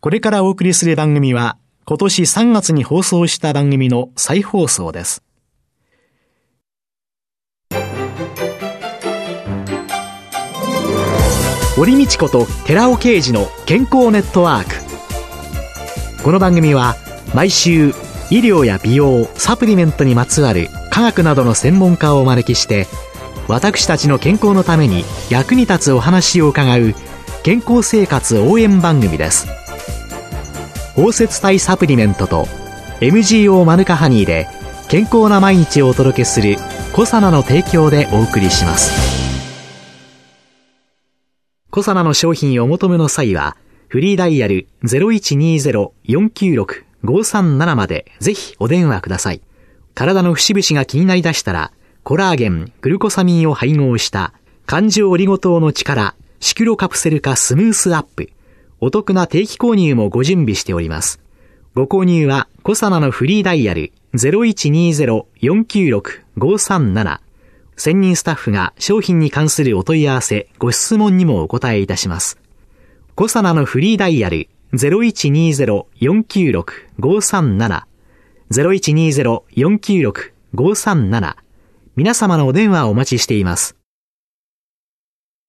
これからお送りする番組は、今年3月に放送した番組の再放送です。堀道子と寺尾啓二の健康ネットワーク。この番組は、毎週、医療や美容、サプリメントにまつわる科学などの専門家をお招きして、私たちの健康のために役に立つお話を伺う健康生活応援番組です。包摂体サプリメントと MGO マヌカハニーで健康な毎日をお届けするコサナの提供でお送りします。コサナの商品をお求めの際はフリーダイヤル0120-496-537までぜひお電話ください。体の節々が気になりだしたらコラーゲン、グルコサミンを配合した環状オリゴ糖の力シクロカプセル化スムースアップ。お得な定期購入もご準備しております。ご購入は、コサナのフリーダイヤル0120-496-537専任スタッフが商品に関するお問い合わせ、ご質問にもお答えいたします。コサナのフリーダイヤル0120-496-537 0120-496-537皆様のお電話をお待ちしています。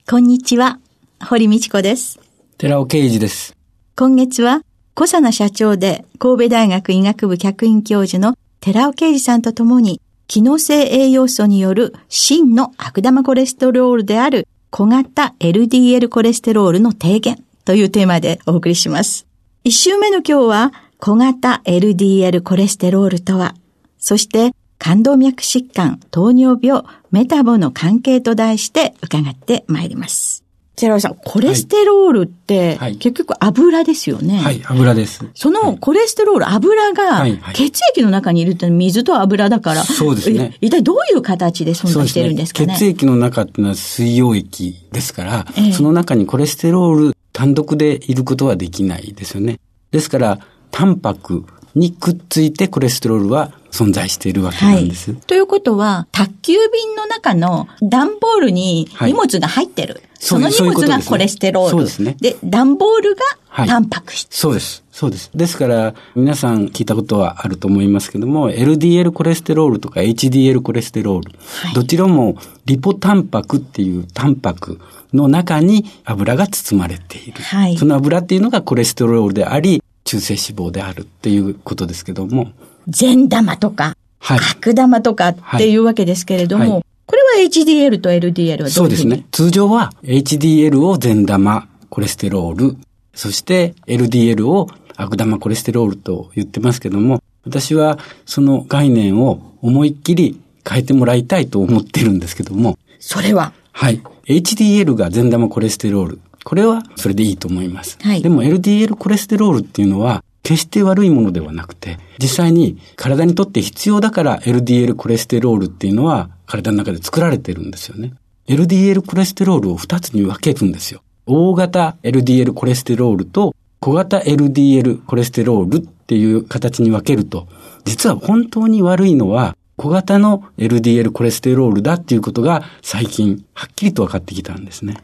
こんにちは、堀道子です。寺尾啓二です。今月は、小佐奈社長で神戸大学医学部客員教授の寺尾啓二さんと共に、機能性栄養素による真の悪玉コレステロールである小型 LDL コレステロールの低減というテーマでお送りします。一週目の今日は、小型 LDL コレステロールとは、そして冠動脈疾患、糖尿病、メタボの関係と題して伺ってまいります。寺尾さん、コレステロールって、結局油ですよね。はい、油です。そのコレステロール、油が血液の中にいるって水と油だから、そうですね。一体どういう形で存在してるんですかね。ね？血液の中っていうのは水溶液ですから、ええ、その中にコレステロール単独でいることはできないですよね。ですから、タンパクにくっついてコレステロールは存在しているわけなんです。はい、ということは、宅急便の中の段ボールに荷物が入ってる。はい、その荷物がコレステロール。そうですね。で、段ボールがタンパク質、はい、そうです。そうです。ですから、皆さん聞いたことはあると思いますけども、LDL コレステロールとか HDL コレステロール、どちらもリポタンパクっていうタンパクの中に油が包まれている。はい、その油っていうのがコレステロールであり、中性脂肪であるっていうことですけども。善玉とか、はい、悪玉とかっていうわけですけれども、はいはい、これは HDL と LDL はどうそうですね。通常は HDL を善玉コレステロール、そして LDL を悪玉コレステロールと言ってますけども、私はその概念を思いっきり変えてもらいたいと思ってるんですけども。それは？はい。HDL が善玉コレステロール。これはそれでいいと思います。はい、でも LDL コレステロールっていうのは決して悪いものではなくて、実際に体にとって必要だから LDL コレステロールっていうのは体の中で作られてるんですよね。LDL コレステロールを2つに分けるんですよ。大型 LDL コレステロールと小型 LDL コレステロールっていう形に分けると、実は本当に悪いのは小型の LDL コレステロールだっていうことが最近はっきりと分かってきたんですね。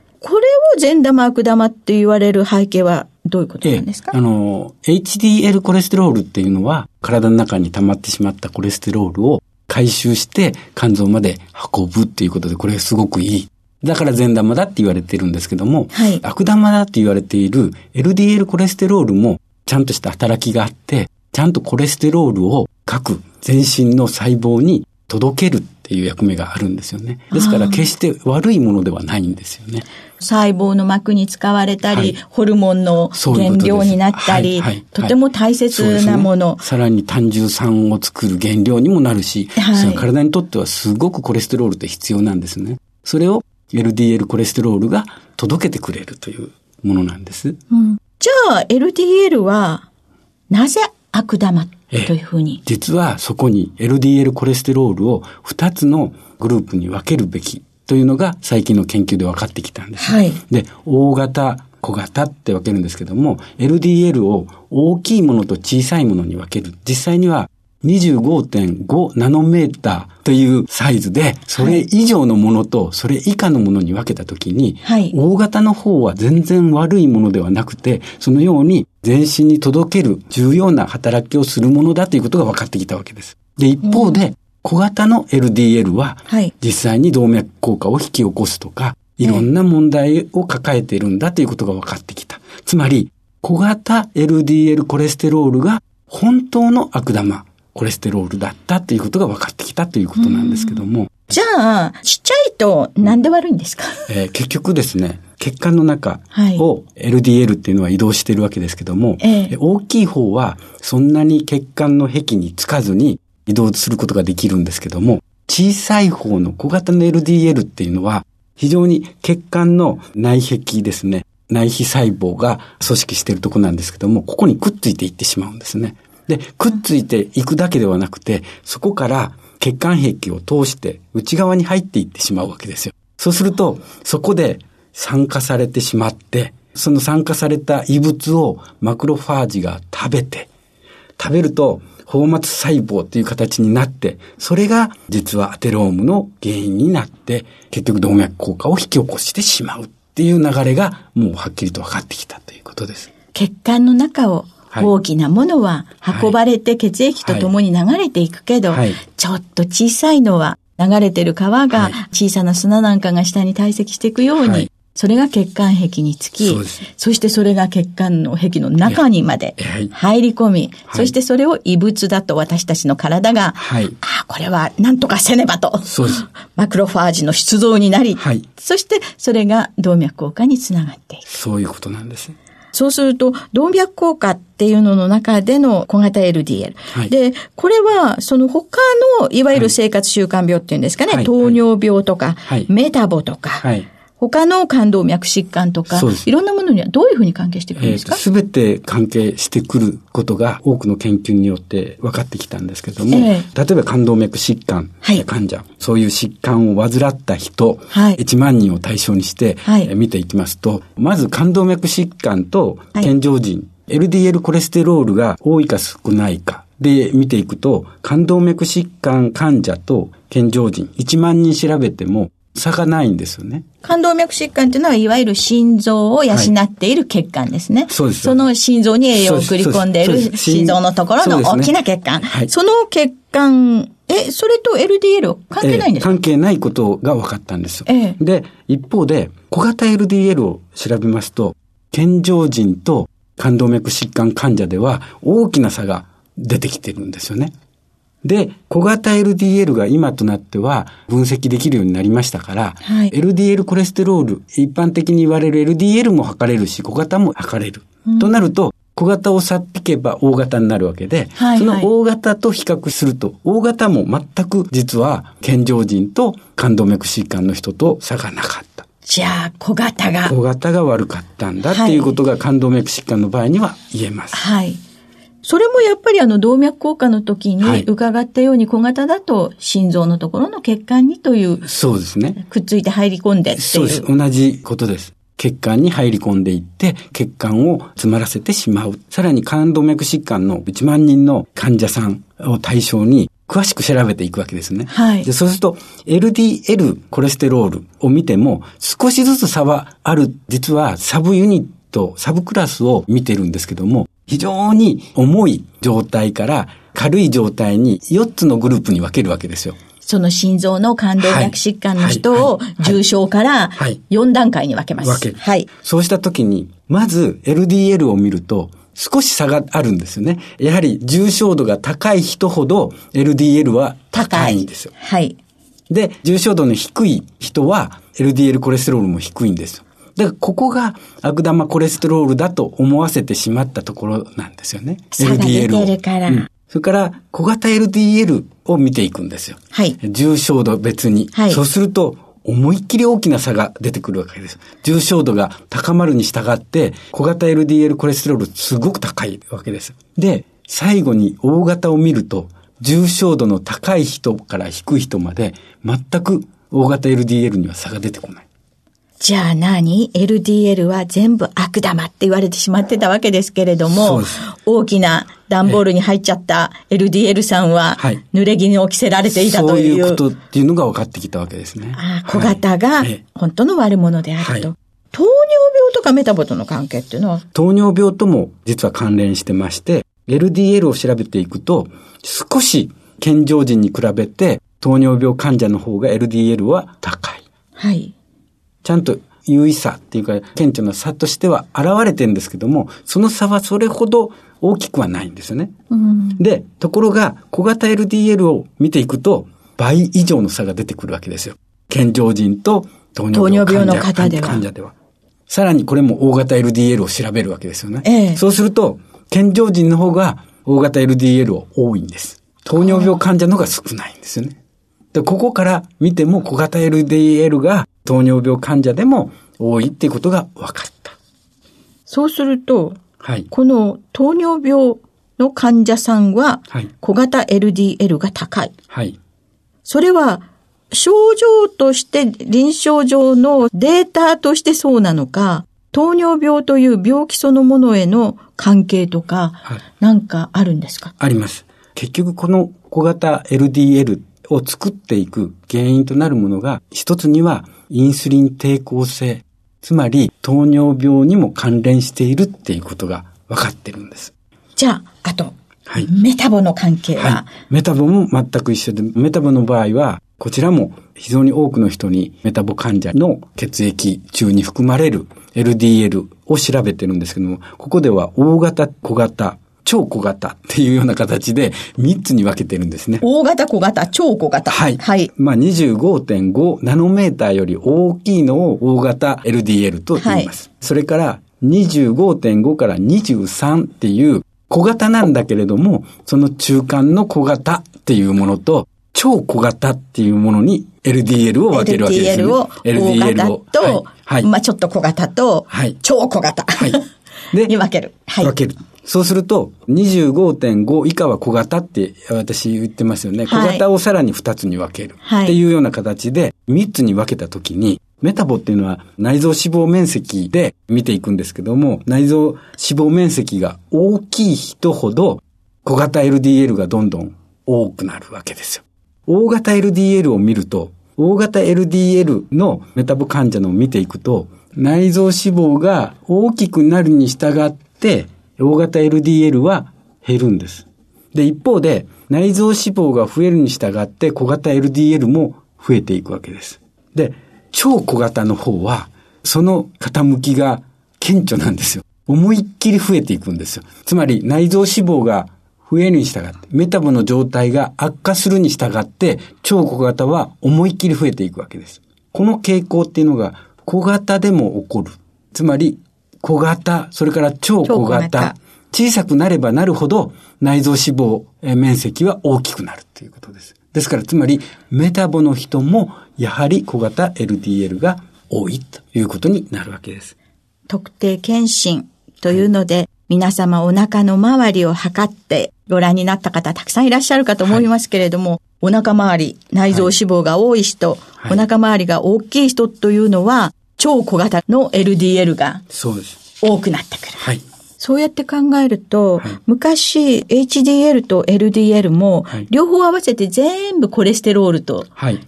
善玉悪玉って言われる背景はどういうことなんですか、ええ、あの、HDL コレステロールっていうのは体の中に溜まってしまったコレステロールを回収して肝臓まで運ぶっていうことでこれすごくいい。だから善玉だって言われてるんですけども、はい、悪玉だって言われている LDL コレステロールもちゃんとした働きがあって、ちゃんとコレステロールを各全身の細胞に届けるっていう役目があるんですよね。ですから決して悪いものではないんですよね。細胞の膜に使われたり、はい、ホルモンの原料になったり、はい。はい、とても大切なもの、ね、さらに単純酸を作る原料にもなるし、その体にとってはすごくコレステロールって必要なんですね。それを LDL コレステロールが届けてくれるというものなんです。うん、じゃあ LDL はなぜ悪玉というふうに。実はそこに LDL コレステロールを2つのグループに分けるべきというのが最近の研究で分かってきたんです。はい、で、大型、小型って分けるんですけども、LDL を大きいものと小さいものに分ける。実際には25.5ナノメーターというサイズで、それ以上のものとそれ以下のものに分けたときに、はい、大型の方は全然悪いものではなくて、そのように全身に届ける重要な働きをするものだということが分かってきたわけです。で、一方で、小型の LDL は、実際に動脈硬化を引き起こすとか、いろんな問題を抱えているんだということが分かってきた。つまり、小型 LDL コレステロールが本当の悪玉コレステロールだったということが分かってきたということなんですけども。じゃあ、ちっちゃいとなんで悪いんですか、えー、結局ですね、血管の中を LDL っていうのは移動しているわけですけども、はい、大きい方はそんなに血管の壁につかずに移動することができるんですけども、小さい方の小型の LDL っていうのは非常に血管の内壁ですね、内皮細胞が組織しているとこなんですけども、ここにくっついていってしまうんですね。で、くっついていくだけではなくて、そこから血管壁を通して内側に入っていってしまうわけですよ。そうすると、そこで酸化されてしまって、その酸化された異物をマクロファージが食べて、食べると、泡沫細胞という形になって、それが実はアテロームの原因になって、結局動脈硬化を引き起こしてしまうっていう流れがもうはっきりと分かってきたということです。血管の中を大きなものは運ばれて血液とともに流れていくけど、はい。はい、ちょっと小さいのは流れてる川が小さな砂なんかが下に堆積していくように、それが血管壁につきそ、そしてそれが血管の壁の中にまで入り込み、そしてそれを異物だと私たちの体が、はい、ああ、これは何とかせねばと、マクロファージの出動になり、はい、そしてそれが動脈硬化につながっていく。そういうことなんです。そうすると、動脈硬化っていうのの中での小型 LDL。はい、で、これは、その他の、いわゆる生活習慣病っていうんですかね、はい、糖尿病とか、はい、メタボとか、他の冠動脈疾患とか、いろんなものにはどういうふうに関係してくるんですか？すべ、えー、て関係してくることが多くの研究によって分かってきたんですけども、えー、例えば冠動脈疾患患者、はい、そういう疾患を患った人、はい、1万人を対象にして、はい、見ていきますと、まず冠動脈疾患と健常人、はい、LDL コレステロールが多いか少ないか、で見ていくと、冠動脈疾患患者と健常人1万人調べても差がないんですよね。冠動脈疾患っていうのは、いわゆる心臓を養っている血管ですね。はい、そうです。その心臓に栄養を送り込んでいる心臓のところの大きな血管。そ、ねはい、その血管、え、それと LDL 関係ないんですか、えー、関係ないことが分かったんですよ。えー、で、一方で、小型 LDL を調べますと、健常人と冠動脈疾患患者では大きな差が出てきてるんですよね。で、小型 LDL が今となっては分析できるようになりましたから、はい、LDL コレステロール、一般的に言われる LDL も測れるし、小型も測れる。うん、となると、小型を去っていけば大型になるわけで、はいはい、その大型と比較すると、大型も全く実は健常人と冠動脈疾患の人と差がなかった。じゃあ、小型が。小型が悪かったんだっていうことが冠動脈疾患の場合には言えます。はい。それもやっぱりあの動脈硬化の時に伺ったように小型だと心臓のところの血管にという。そうですね。くっついて入り込んでっていう。そうです。同じことです。血管に入り込んでいって、血管を詰まらせてしまう。さらに冠動脈疾患の1万人の患者さんを対象に、詳しく調べていくわけですね。はい。で、そうすると、LDL コレステロールを見ても、少しずつ差はある、実はサブユニット、サブクラスを見てるんですけども、非常に重い状態から軽い状態に4つのグループに分けるわけですよ。その心臓の冠動脈疾患の人を重症から4段階に分けます。分ける。はい。そうしたときに、まず LDL を見ると、少し差があるんですよね。やはり重症度が高い人ほど LDL は高いんですよ。はい。で、重症度の低い人は LDL コレステロールも低いんですよ。だからここが悪玉コレステロールだと思わせてしまったところなんですよね。LDL を。から、うん、それから小型 LDL を見ていくんですよ。はい。重症度別に。はい。そうすると、思いっきり大きな差が出てくるわけです。重症度が高まるに従って、小型 LDL コレステロールすごく高いわけです。で、最後に大型を見ると、重症度の高い人から低い人まで、全く大型 LDL には差が出てこない。じゃあ何 ?LDL は全部悪玉って言われてしまってたわけですけれども、大きな段ボールに入っちゃった LDL さんは、濡れ衣を着せられていたという。そういうことっていうのが分かってきたわけですね。あ小型が本当の悪者であると。糖尿病とかメタボとの関係っていうのは？糖尿病とも実は関連してまして、LDL を調べていくと、少し健常人に比べて糖尿病患者の方が LDL は高い。はい。ちゃんと優位さっていうか、顕著な差としては現れてるんですけども、その差はそれほど大きくはないんですよね。うん、で、ところが小型 LDL を見ていくと、倍以上の差が出てくるわけですよ。健常人と糖尿病の方では。患者では。さらにこれも大型 LDL を調べるわけですよね。ええ、そうすると、健常人の方が大型 LDL を多いんです。糖尿病患者の方が少ないんですよね。で、ここから見ても小型 LDL が糖尿病患者でも多いっていうことが分かった。そうすると、はい、この糖尿病の患者さんは、小型 LDL が高い。はい。それは、症状として臨床上のデータとしてそうなのか、糖尿病という病気そのものへの関係とか、はい、なんかあるんですか？あります。結局この小型 LDL を作っていく原因となるものが、一つにはインスリン抵抗性、つまり糖尿病にも関連しているっていうことが分かってるんです。じゃあ、あと、はい、メタボの関係は、はい、メタボも全く一緒で、メタボの場合は、こちらも非常に多くの人にメタボ患者の血液中に含まれる LDL を調べてるんですけども、ここでは大型、小型、超小型っていうような形で3つに分けてるんですね。大型、小型、超小型。はい。はい。まあ25.5ナノメーターより大きいのを大型 LDL と言います。はい、それから25.5から23っていう小型なんだけれども、その中間の小型っていうものと、超小型っていうものに LDL を分けるわけですね。LDL を、LDL を大型と、はい、まあちょっと小型と、はい、超小型。はい。で、に分ける。はい。分ける。そうすると、25.5以下は小型って私言ってますよね。小型をさらに2つに分ける。っていうような形で、3つに分けたときに、メタボっていうのは内臓脂肪面積で見ていくんですけども、内臓脂肪面積が大きい人ほど小型 LDL がどんどん多くなるわけですよ。大型 LDL を見ると、大型 LDL のメタボ患者のを見ていくと、内臓脂肪が大きくなるに従って、大型 LDL は減るんです。で、一方で、内臓脂肪が増えるに従って小型 LDL も増えていくわけです。で、超小型の方は、その傾きが顕著なんですよ。思いっきり増えていくんですよ。つまり内臓脂肪が増えるに従って、メタボの状態が悪化するに従って、超小型は思いっきり増えていくわけです。この傾向っていうのが小型でも起こる。つまり、小型、それから超小型。小さくなればなるほど内臓脂肪面積は大きくなるということです。ですから、つまり、メタボの人も、やはり小型 LDL が多いということになるわけです。特定検診というので、はい、皆様お腹の周りを測ってご覧になった方たくさんいらっしゃるかと思いますけれども、はい、お腹周り、内臓脂肪が多い人、はい、お腹周りが大きい人というのは、超小型の LDL が多くなってくる。はい。そうやって考えると、はい、昔 HDL と LDL も、両方合わせて全部コレステロールと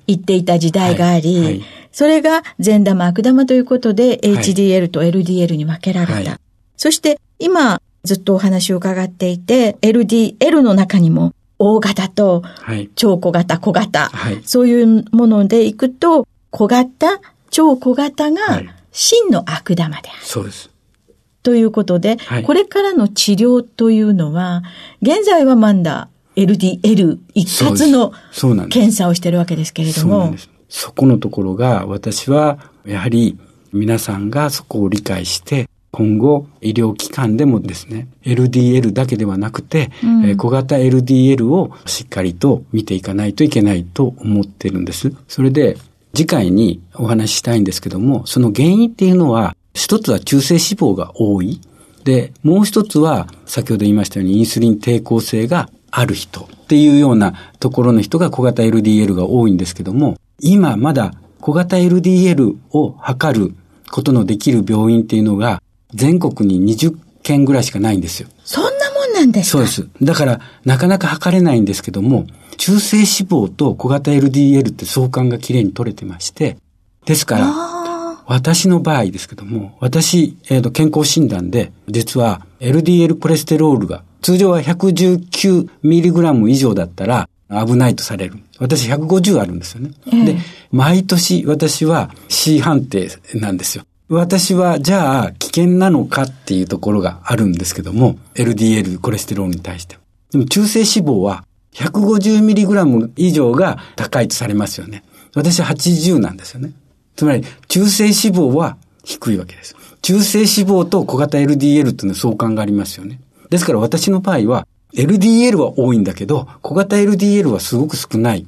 言っていた時代があり、はい。はい、それが善玉悪玉ということで HDL と LDL に分けられた。そして今ずっとお話を伺っていて、LDL の中にも大型と超小型、小型、そういうものでいくと、小型、超小型が真の悪玉である。そうです。ということで、はい、これからの治療というのは、現在はまだ LDL 一括の検査をしてるわけですけれども。そこのところが私はやはり皆さんがそこを理解して今後医療機関でもですね LDL だけではなくて、うん、小型 LDL をしっかりと見ていかないといけないと思ってるんです。それで次回にお話ししたいんですけどもその原因っていうのは一つは中性脂肪が多い。で、もう一つは、先ほど言いましたようにインスリン抵抗性がある人っていうようなところの人が小型 LDL が多いんですけども、今まだ小型 LDL を測ることのできる病院っていうのが全国に20件ぐらいしかないんですよ。そんなんですか？そうです。だからなかなか測れないんですけども、中性脂肪と小型 LDL って相関がきれいに取れてまして、ですから、私の場合ですけども、私、えっ、ー、と、健康診断で、実は LDL コレステロールが、通常は 119mg 以上だったら危ないとされる。私150あるんですよね。えー、で、毎年私は C 判定なんですよ。私はじゃあ危険なのかっていうところがあるんですけども、LDL コレステロールに対して。でも中性脂肪は 150mg 以上が高いとされますよね。私は80なんですよね。つまり、中性脂肪は低いわけです。中性脂肪と小型 LDL というのは相関がありますよね。ですから私の場合は、LDL は多いんだけど、小型 LDL はすごく少ない。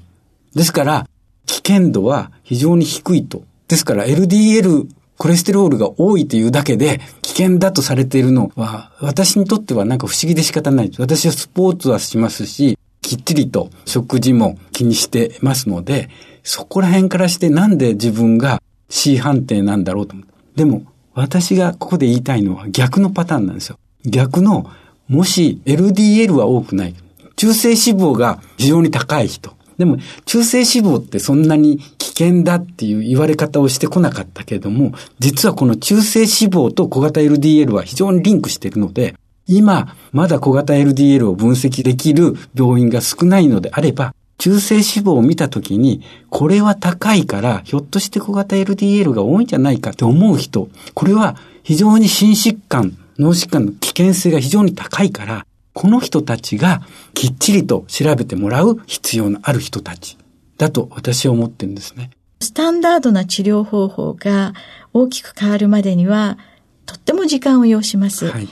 ですから、危険度は非常に低いと。ですから LDL コレステロールが多いというだけで危険だとされているのは、私にとってはなんか不思議で仕方ない。私はスポーツはしますし、きっちりと食事も気にしてますので、そこら辺からしてなんで自分が C 判定なんだろうと思って。でも、私がここで言いたいのは逆のパターンなんですよ。逆の、もし LDL は多くない。中性脂肪が非常に高い人。でも、中性脂肪ってそんなに危険だっていう言われ方をしてこなかったけれども、実はこの中性脂肪と小型 LDL は非常にリンクしているので、今、まだ小型 LDL を分析できる病院が少ないのであれば、中性脂肪を見たときに、これは高いから、ひょっとして小型 LDL が多いんじゃないかって思う人、これは非常に心疾患、脳疾患の危険性が非常に高いから、この人たちがきっちりと調べてもらう必要のある人たちだと私は思ってるんですね。スタンダードな治療方法が大きく変わるまでには、とっても時間を要します。はい、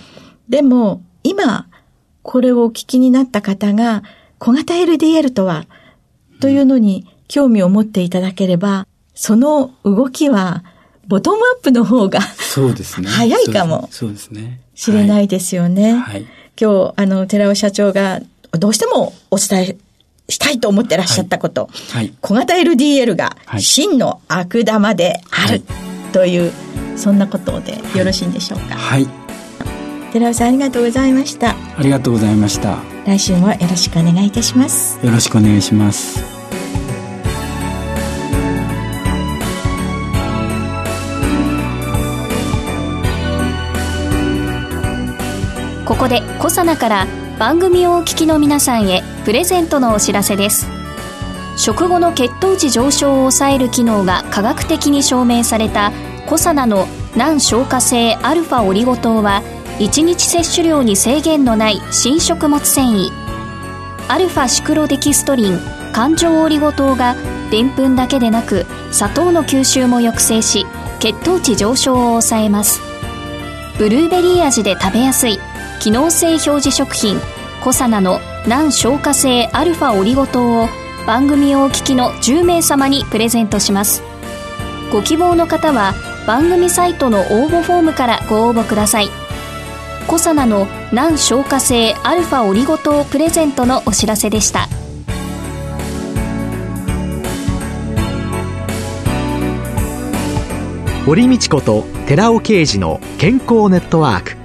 でも、今、これをお聞きになった方が、小型 LDL とは、というのに興味を持っていただければ、その動きは、ボトムアップの方が、そうですね。早いかも。そうですね。知れないですよね。はい。今日、あの、寺尾社長が、どうしてもお伝えしたいと思ってらっしゃったこと。はい。小型 LDL が、真の悪玉である、という、そんなことでよろしいんでしょうか。はい。寺尾さんありがとうございました。ありがとうございました。来週もよろしくお願いいたします。よろしくお願いしますこでコサナから番組をお聞きの皆さんへプレゼントのお知らせです。食後の血糖値上昇を抑える機能が科学的に証明されたコサナの難消化性アルファオリゴ糖は1日摂取量に制限のない新食物繊維。アルファシクロデキストリン環状オリゴ糖がでんぷんだけでなく砂糖の吸収も抑制し血糖値上昇を抑えます。ブルーベリー味で食べやすい。機能性表示食品コサナの難消化性アルファオリゴ糖を番組をお聞きの10名様にプレゼントします。ご希望の方は番組サイトの応募フォームからご応募ください。コサナの難消化性アルファオリゴ糖プレゼントのお知らせでした。堀道子と寺尾啓二の健康ネットワーク。